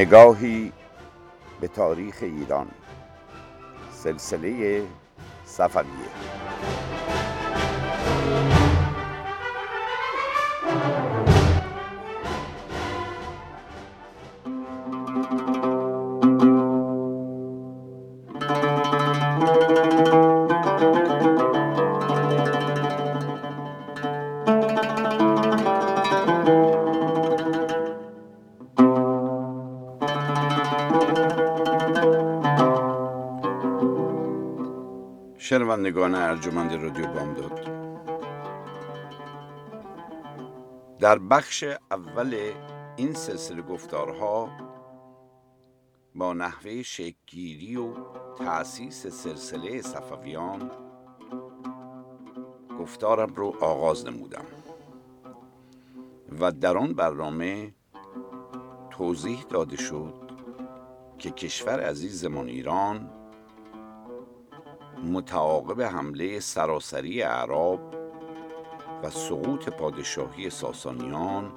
نگاهی به تاریخ ایران. سلسله صفویه. شنوندگان ارجمند رادیو بامداد. در بخش اول این سلسله گفتارها با نحوه شکلگیری و تأسیس سلسله صفویان گفتارم رو آغاز نمودم و در آن برنامه توضیح داده شد که کشور عزیزمان ایران متعاقب حمله سراسری اعراب و سقوط پادشاهی ساسانیان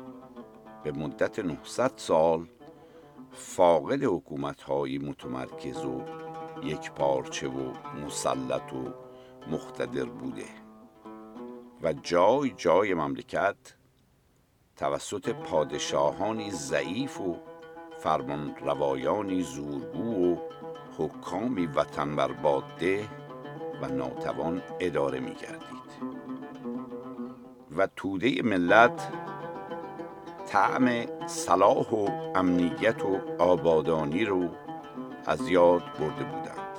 به مدت 900 سال فاقد حکومت‌های متمرکز و یک پارچه و مسلط و مختدر بوده و جای جای مملکت توسط پادشاهانی ضعیف و فرمان روایانی زورگو و حکامی وطن برباده و ناتوان اداره می گردید و توده ملت طعم صلاح و امنیت و آبادانی رو از یاد برده بودند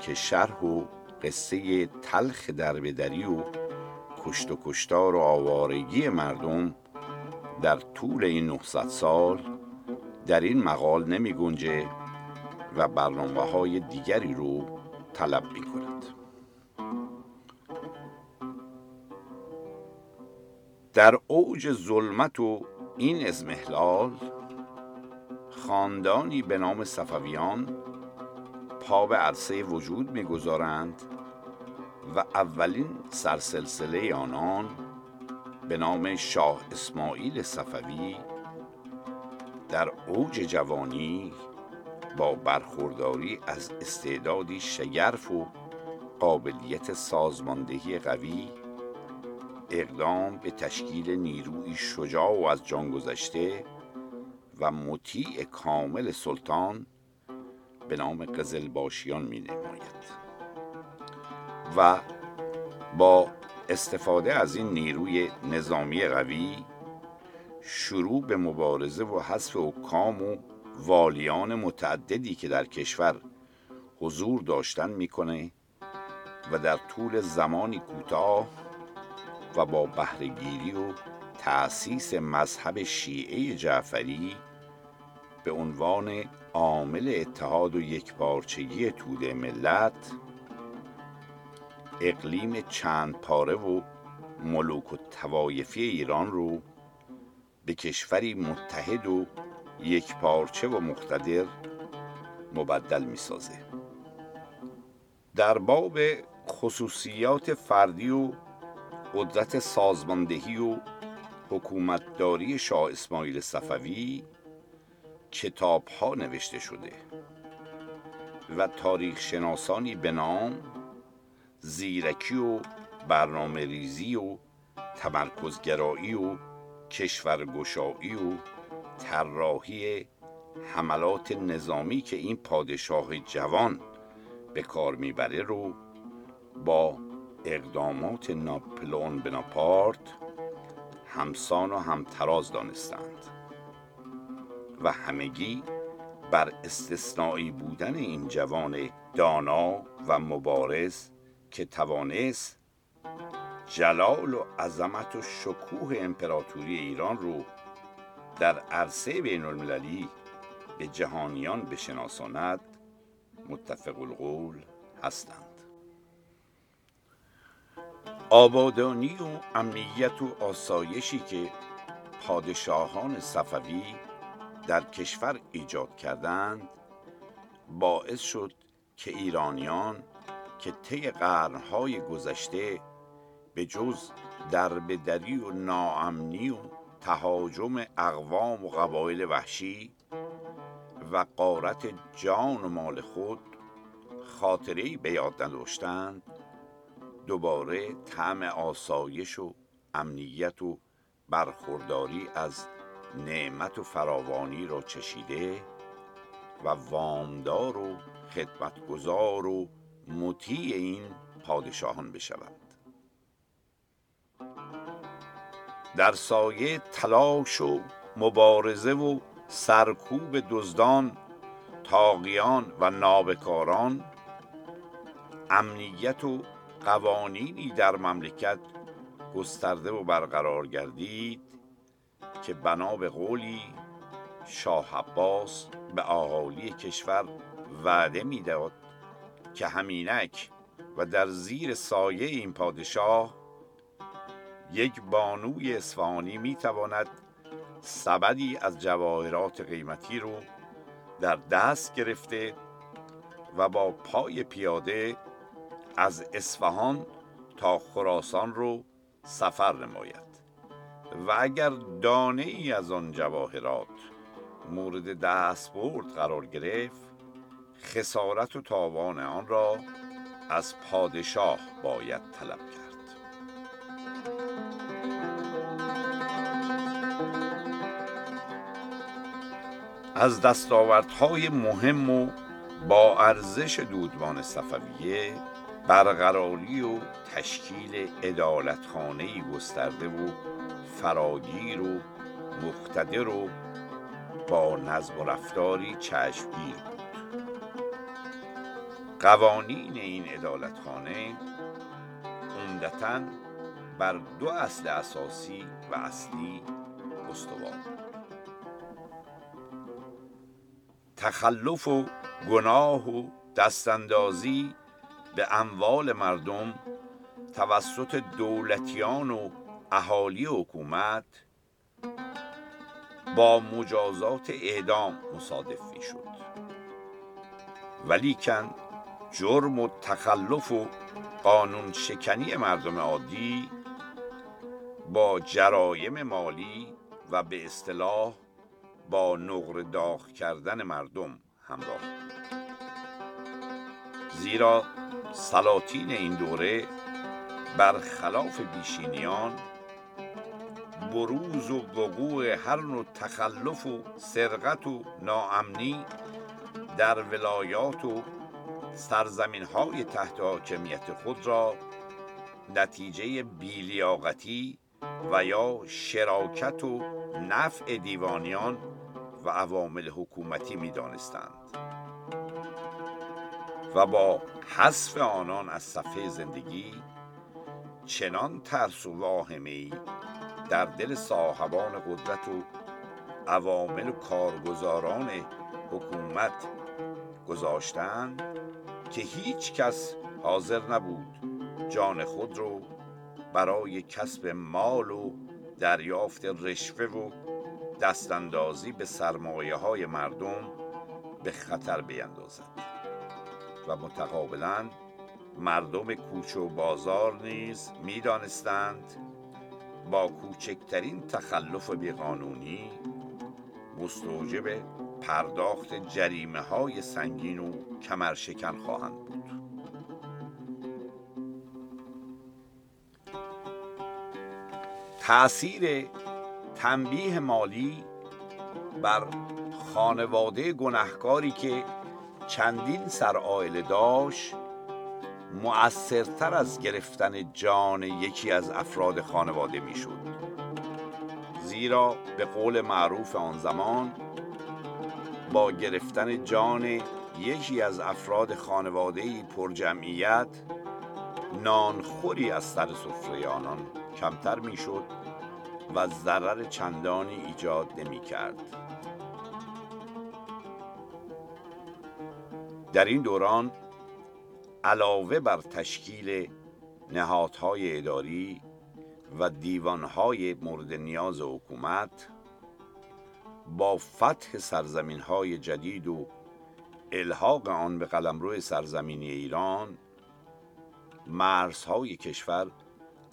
که شرح و قصه تلخ دربدری و کشت و کشتار و آوارگی مردم در طول این 900 سال در این مقال نمی گنجه و برنامه های دیگری رو طلب می کند در اوج ظلمت و این ازمهلال خاندانی به نام صفویان پا به عرصه وجود می‌گذارند و اولین سرسلسله آنان به نام شاه اسماعیل صفوی در اوج جوانی با برخورداری از استعدادی شگرف و قابلیت سازماندهی قوی اقدام به تشکیل نیروی شجاع و از جان گذشته و مطیع کامل سلطان به نام قزلباشیان می نماید و با استفاده از این نیروی نظامی قوی شروع به مبارزه و حذف حکام و والیان متعددی که در کشور حضور داشتن می‌کنه و در طول زمانی کوتاه و با بهرهگیری و تأسیس مذهب شیعه جعفری به عنوان عامل اتحاد و یکپارچگی توده ملت اقلیم چند پاره و ملوک و توایفی ایران رو به کشوری متحد و یک پارچه و مقتدر مبدل می سازه. در باب خصوصیات فردی و قدرت سازماندهی و حکومتداری شاه اسماعیل صفوی کتاب ها نوشته شده و تاریخ شناسانی به نام زیرکی و برنامه ریزی و تمرکزگرایی و کشورگشایی و طراحی حملات نظامی که این پادشاه جوان به کار می‌بره رو با اقدامات ناپلئون بناپارت همسان و همتراز دانستند و همگی بر استثنایی بودن این جوان دانا و مبارز که توانست جلال و عظمت و شکوه امپراتوری ایران رو در عرصه بین المللی به جهانیان بشناساند متفق القول هستند. آبادانی و امنیت و آسایشی که پادشاهان صفوی در کشور ایجاد کردند باعث شد که ایرانیان که طی قرنهای گذشته به جز دربدری و ناامنی و تهاجم اقوام و قبایل وحشی و قارت جان و مال خود خاطری به یاد نداشتند دوباره طعم آسایش و امنیت و برخورداری از نعمت و فراوانی را چشیده و وامدار و خدمتگزار و مطیع این پادشاهان بشوند در سایه تلاش و مبارزه و سرکوب دزدان تاقیان و نابکاران امنیت و قوانینی در مملکت گسترده و برقرار گردید که بنا به قولی شاه عباس به اهالی کشور وعده می‌داد که همینک و در زیر سایه این پادشاه یک بانوی اصفهانی می‌تواند سبدی از جواهرات قیمتی رو در دست گرفته و با پای پیاده از اصفهان تا خراسان رو سفر نماید. و اگر دانه ای از آن جواهرات مورد دستبرد قرار گرفت خسارت و تاوان آن را از پادشاه باید طلب کرد. از دستاوردهای مهم و با ارزش دودمان صفویه برقراری و تشکیل ادالتخانهی گسترده و فراگیر و مقتدر و با نظم و رفتاری چشمگیر بود. قوانین این ادالتخانه عمدتا بر دو اصل اساسی و اصلی استوار تخلف و گناه و دستاندازی به اموال مردم توسط دولتیان و اهالی حکومت با مجازات اعدام مصادف می شد ولیکن جرم و تخلف و قانون شکنی مردم عادی با جرایم مالی و به اصطلاح با نقر داغ کردن مردم همراه. زیرا سلاطین این دوره برخلاف بیشینیان بروز و وقوع هر نوع تخلف و سرقت و ناامنی در ولایات و سرزمین های تحت حاکمیت خود را نتیجه بیلیاقتی و یا شراکت و نفع دیوانیان و عوامل حکومتی می دانستند و با حذف آنان از صفحه زندگی چنان ترس و واهمه در دل صاحبان قدرت و عوامل و کارگزاران حکومت گذاشتند که هیچ کس حاضر نبود جان خود رو برای کسب مال و دریافت رشوه و دستاندازی به سرمایه های مردم به خطر بیندازد و متقابلا مردم کوچه و بازار نیز می‌دانستند با کوچکترین تخلف بیقانونی مستوجب پرداخت جریمه های سنگین و کمرشکن خواهند بود. تأثیر تنبیه مالی بر خانواده گنهکاری که چندین سر آیله داشت مؤثرتر از گرفتن جان یکی از افراد خانواده می‌شد. زیرا به قول معروف آن زمان با گرفتن جان یکی از افراد خانواده پر جمعیت نانخوری از سر سفره آنان کمتر می‌شد. و ضرر چندانی ایجاد نمی کرد. در این دوران علاوه بر تشکیل نهادهای اداری و دیوانهای مورد نیاز حکومت با فتح سرزمین های جدید و الحاق آن به قلمرو سرزمینی ایران مرزهای کشور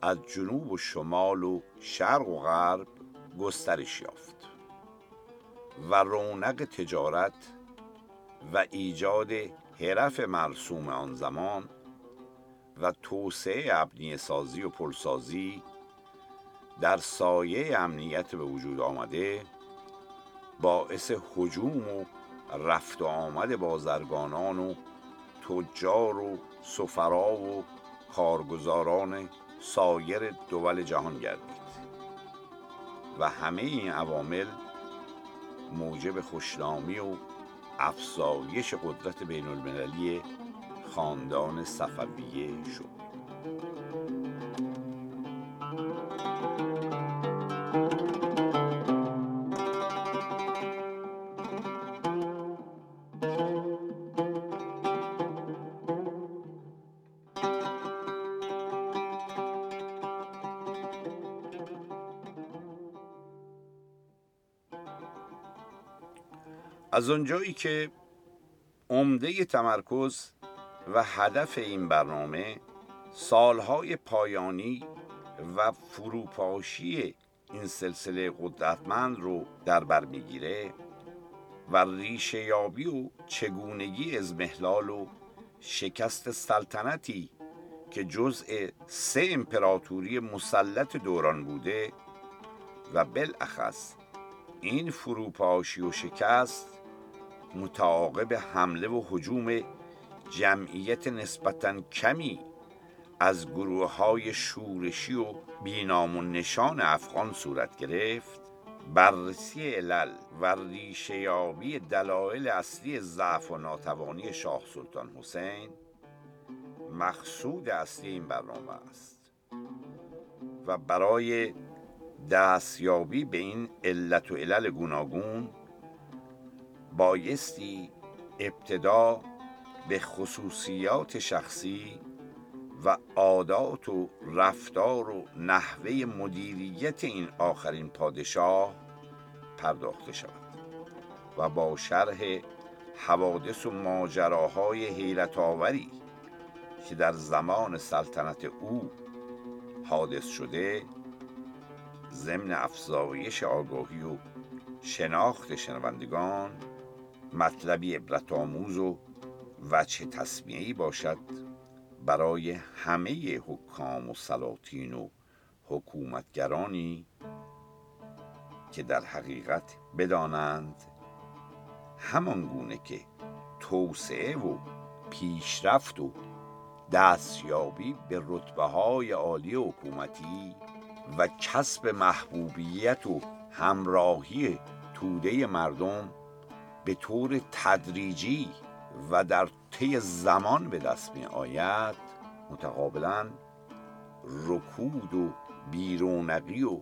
از جنوب و شمال و شرق و غرب گسترش یافت و رونق تجارت و ایجاد حرف مرسوم آن زمان و توسعه ابنیه سازی و پلسازی در سایه امنیت به وجود آمده باعث حجوم و رفت و آمد بازرگانان و تجار و سفرا و کارگزاران سایر دول جهان گردید. و همه این عوامل موجب خوشنامی و افزایش قدرت بین المللی خاندان صفویه شد. از آنجایی که عمده تمرکز و هدف این برنامه سالهای پایانی و فروپاشی این سلسله قدرتمند رو در بر می‌گیره و ریشه یابی و چگونگی ازمهلال و شکست سلطنتی که جزء سه امپراتوری مسلط دوران بوده و بالاخص این فروپاشی و شکست متعاقب حمله و حجوم جمعیت نسبتا کمی از گروه های شورشی و بینام و نشان افغان صورت گرفت بررسی علل و ریشهیابی دلایل اصلی ضعف و ناتوانی شاه سلطان حسین مقصود اصلی این برنامه است و برای دستیابی به این علت و علل گوناگون بایستی ابتدا به خصوصیات شخصی و عادات و رفتار و نحوه مدیریت این آخرین پادشاه پرداخته شود و با شرح حوادث و ماجراهای حیرت آوری که در زمان سلطنت او حادث شده ضمن افزایش آگاهی و شناخت شنوندگان مطلبی عبرت آموز و وجه تصمیعی باشد برای همه حکام و سلاطین و حکومتگرانی که در حقیقت بدانند همان گونه که توسعه و پیشرفت و دستیابی به رتبه های عالی حکومتی و کسب محبوبیت و همراهی توده مردم به طور تدریجی و در طی زمان به دست می آید متقابلا رکود و بیرونقی و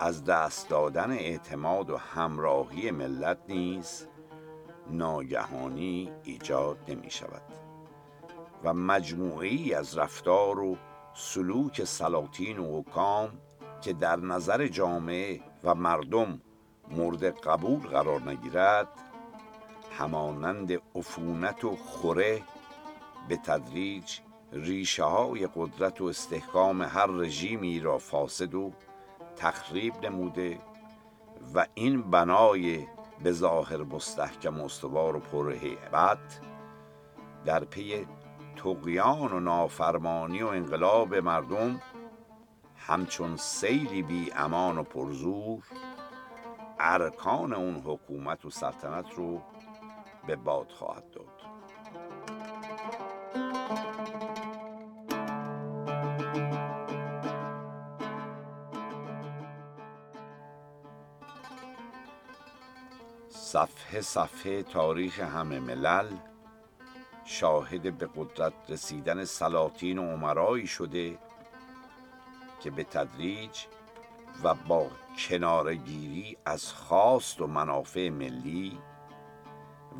از دست دادن اعتماد و همراهی ملت نیز ناگهانی ایجاد نمی شود و مجموعی از رفتار و سلوک سلاطین و حکام که در نظر جامعه و مردم مورد قبول قرار نگیرد همانند عفونت و خوره به تدریج ریشه های قدرت و استحکام هر رژیمی را فاسد و تخریب نموده و این بنای به ظاهر مستحکم استوار و پرهیبت در پی تقیان و نافرمانی و انقلاب مردم همچون سیلی بی امان و پرزور ارکان اون حکومت و سلطنت رو به باد خواهد داد. صفحه صفحه تاریخ همه ملل شاهد به قدرت رسیدن سلاطین و عمرایی شده که به تدریج و با کنارگیری از خواست و منافع ملی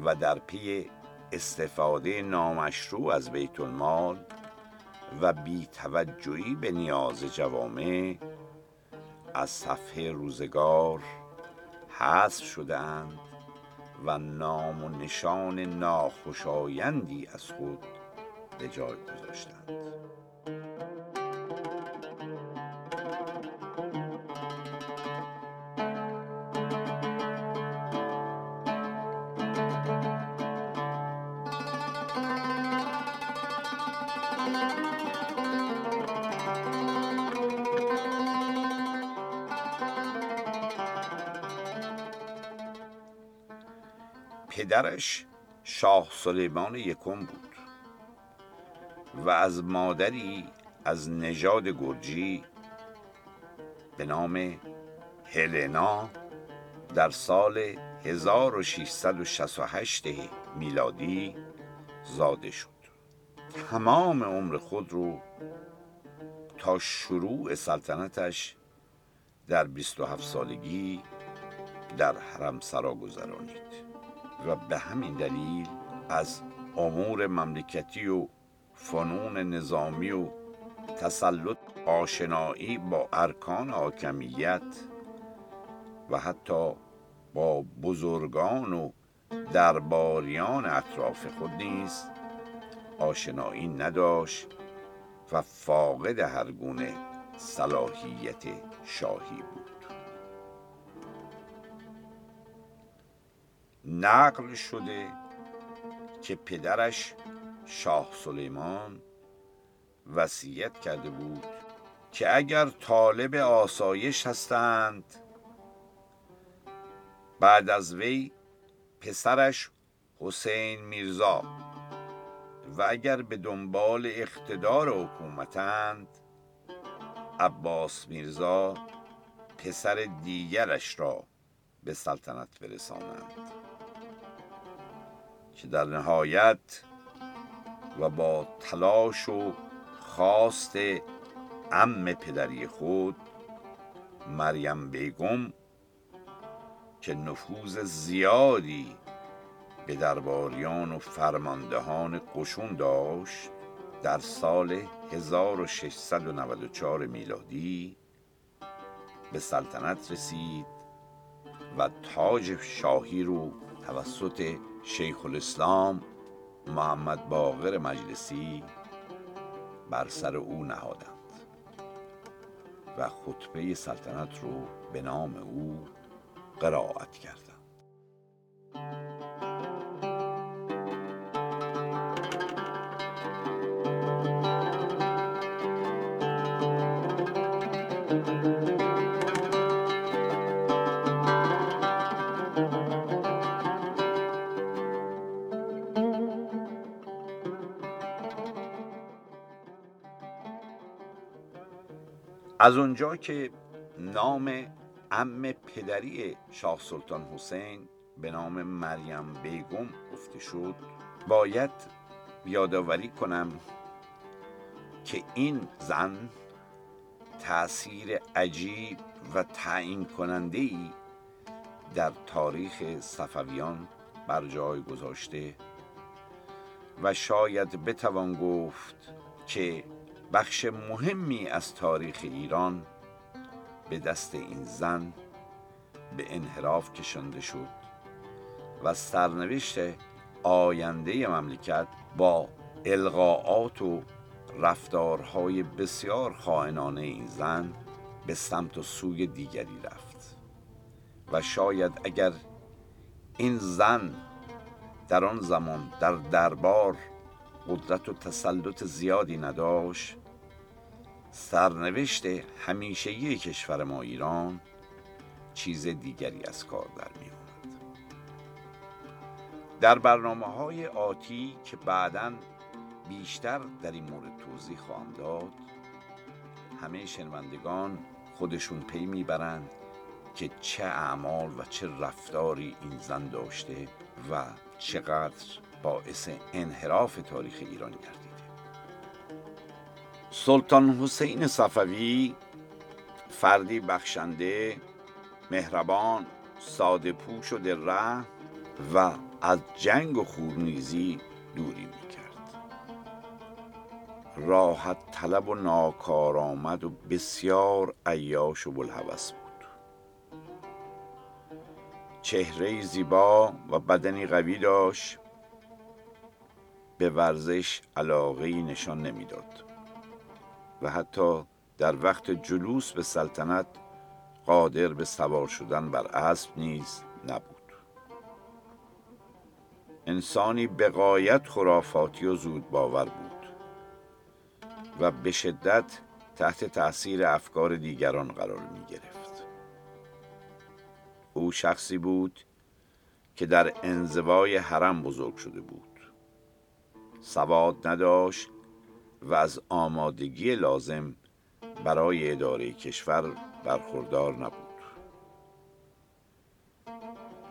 و در پی استفاده نامشروع از بیت المال و بی توجهی به نیاز جوامع از صفحه روزگار حذف شدند و نام و نشان ناخوشایندی از خود به جای گذاشتند پدرش شاه سلیمان یکم بود و از مادری از نژاد گرجی به نام هلنا در سال 1668 میلادی زاده شد. تمام عمر خود رو تا شروع سلطنتش در 27 سالگی در حرم سرا گذرانید. و به همین دلیل از امور مملکتی و فنون نظامی و تسلط آشنایی با ارکان حاکمیت و حتی با بزرگان و درباریان اطراف خود نیز آشنایی نداشت و فاقد هر گونه صلاحیت شاهی بود. نقل شده که پدرش شاه سلیمان وصیت کرده بود که اگر طالب آسایش هستند بعد از وی پسرش حسین میرزا و اگر به دنبال اقتدار حکومتند عباس میرزا پسر دیگرش را به سلطنت برسانند. که در نهایت و با تلاش و خواست ام پدری خود مریم بیگم که نفوذ زیادی به درباریان و فرماندهان قشون داشت در سال 1694 میلادی به سلطنت رسید و تاج شاهی رو توسط شیخ الاسلام محمد باقر مجلسی بر سر او نهادند و خطبه سلطنت رو به نام او قرائت کردند. از اونجا که نام ام پدری شاه سلطان حسین به نام مریم بیگم گفته شد باید یادآوری کنم که این زن تأثیر عجیب و تعیین کننده ای در تاریخ صفویان بر جای گذاشته و شاید بتوان گفت که بخش مهمی از تاریخ ایران به دست این زن به انحراف کشنده شد و سرنوشت آینده مملکت با القاعات و رفتارهای بسیار خائنانه این زن به سمت و سوی دیگری رفت. و شاید اگر این زن در آن زمان در دربار قدرت و تسلط زیادی نداشت. سرنوشت همیشگی کشور ما ایران چیز دیگری از کار در می آمد. در برنامه های آتی که بعدا بیشتر در این مورد توضیح خواهم داد همه شنوندگان خودشون پی می‌برند که چه اعمال و چه رفتاری این زن داشته و چقدر باعث انحراف تاریخ ایران گردیده سلطان حسین صفوی فردی بخشنده مهربان ساده پوش و دلره و از جنگ و خورنیزی دوری می‌کرد. راحت طلب و ناکارآمد و بسیار عیاش و بلحوث بود. چهره زیبا و بدنی قوی داشت. به ورزش علاقه نشان نمی‌داد. و حتی در وقت جلوس به سلطنت قادر به سوار شدن بر اسب نیز نبود. انسانی به قایت خرافاتی و زود باور بود و به شدت تحت تأثیر افکار دیگران قرار می گرفت او شخصی بود که در انزوای حرم بزرگ شده بود. سواد نداشت و از آمادگی لازم برای اداره کشور برخوردار نبود.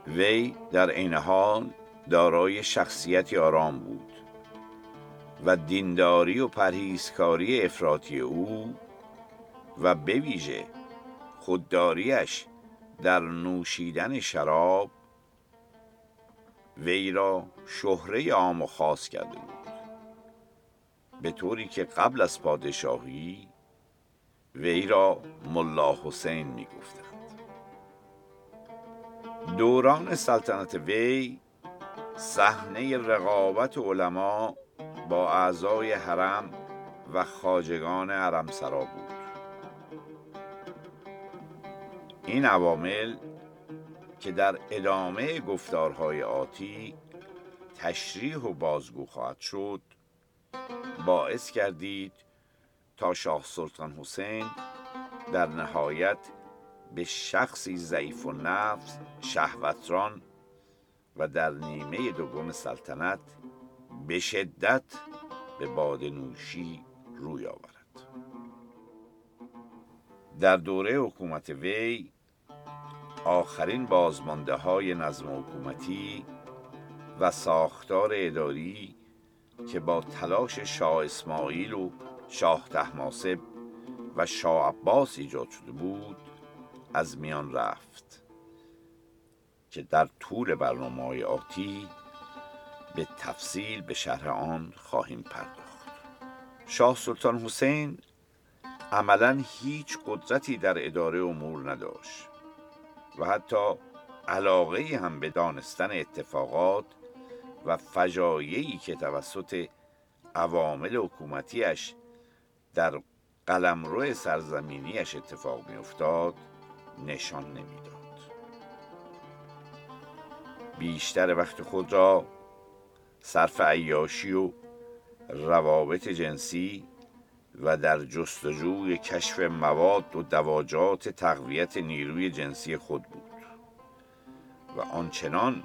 وی در عین حال دارای شخصیتی آرام بود و دینداری و پرهیزکاری افراطی او و به ویژه خودداریش در نوشیدن شراب وی را شهره عام و خاص کرده بود. به طوری که قبل از پادشاهی وی را ملا حسین می گفتند دوران سلطنت وی صحنه رقابت علما با اعضای حرم و خاجگان حرمسرا بود. این عوامل که در ادامه گفتارهای آتی تشریح و بازگو خواهد شد باعث کردید تا شاه سلطان حسین در نهایت به شخصی ضعیف و نفس شهوتران و در نیمه دوم سلطنت به شدت به باد نوشی روی آورد. در دوره حکومت وی آخرین بازمانده های نظم حکومتی و ساختار اداری که با تلاش شاه اسماعیل و شاه تحماسب و شاه عباس ایجاد شده بود از میان رفت. که در طول برنامه آتی به تفصیل به شرح آن خواهیم پرداخت. شاه سلطان حسین عملا هیچ قدرتی در اداره امور نداشت و حتی علاقه هم به دانستن اتفاقات و فجایعی که توسط عوامل حکومتیش در قلمرو سرزمینیش اتفاق میافتاد نشان نمی‌داد. بیشتر وقت خود را صرف عیاشی و روابط جنسی و در جستجوی کشف مواد و دواجات تقویت نیروی جنسی خود بود و آنچنان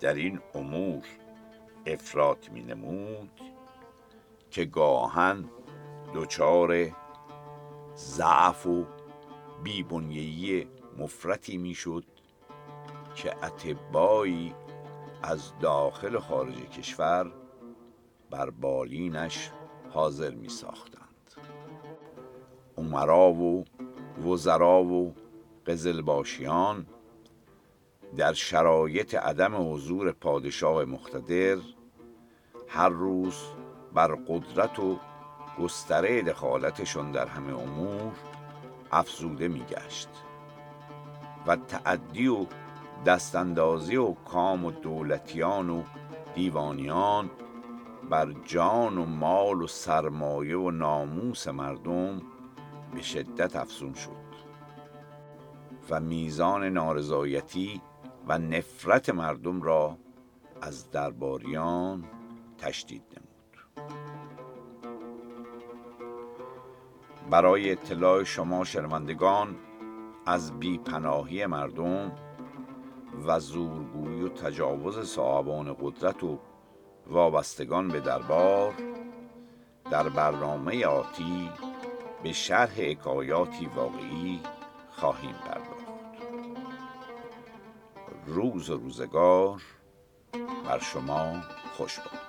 در این امور افراط می نمود که گاهن دچار ضعف و بیبنیهی مفرتی می‌شد که اتبایی از داخل خارج کشور بر بالینش حاضر می ساختند. عمرا و وزرا و قزلباشیان در شرایط عدم حضور پادشاه مقتدر هر روز بر قدرت و گستره دخالتشان در همه امور افزوده میگشت و تعدی و دستاندازی و کام و دولتیان و دیوانیان بر جان و مال و سرمایه و ناموس مردم به شدت افزون شد و میزان نارضایتی و نفرت مردم را از درباریان تشدید نمود. برای اطلاع شما شرمندگان از بیپناهی مردم و زورگویی و تجاوز صاحبان قدرت و وابستگان به دربار در برنامه آتی به شرح حکایاتی واقعی خواهیم پرداخت. روز و روزگار بر شما خوش باد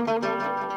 Música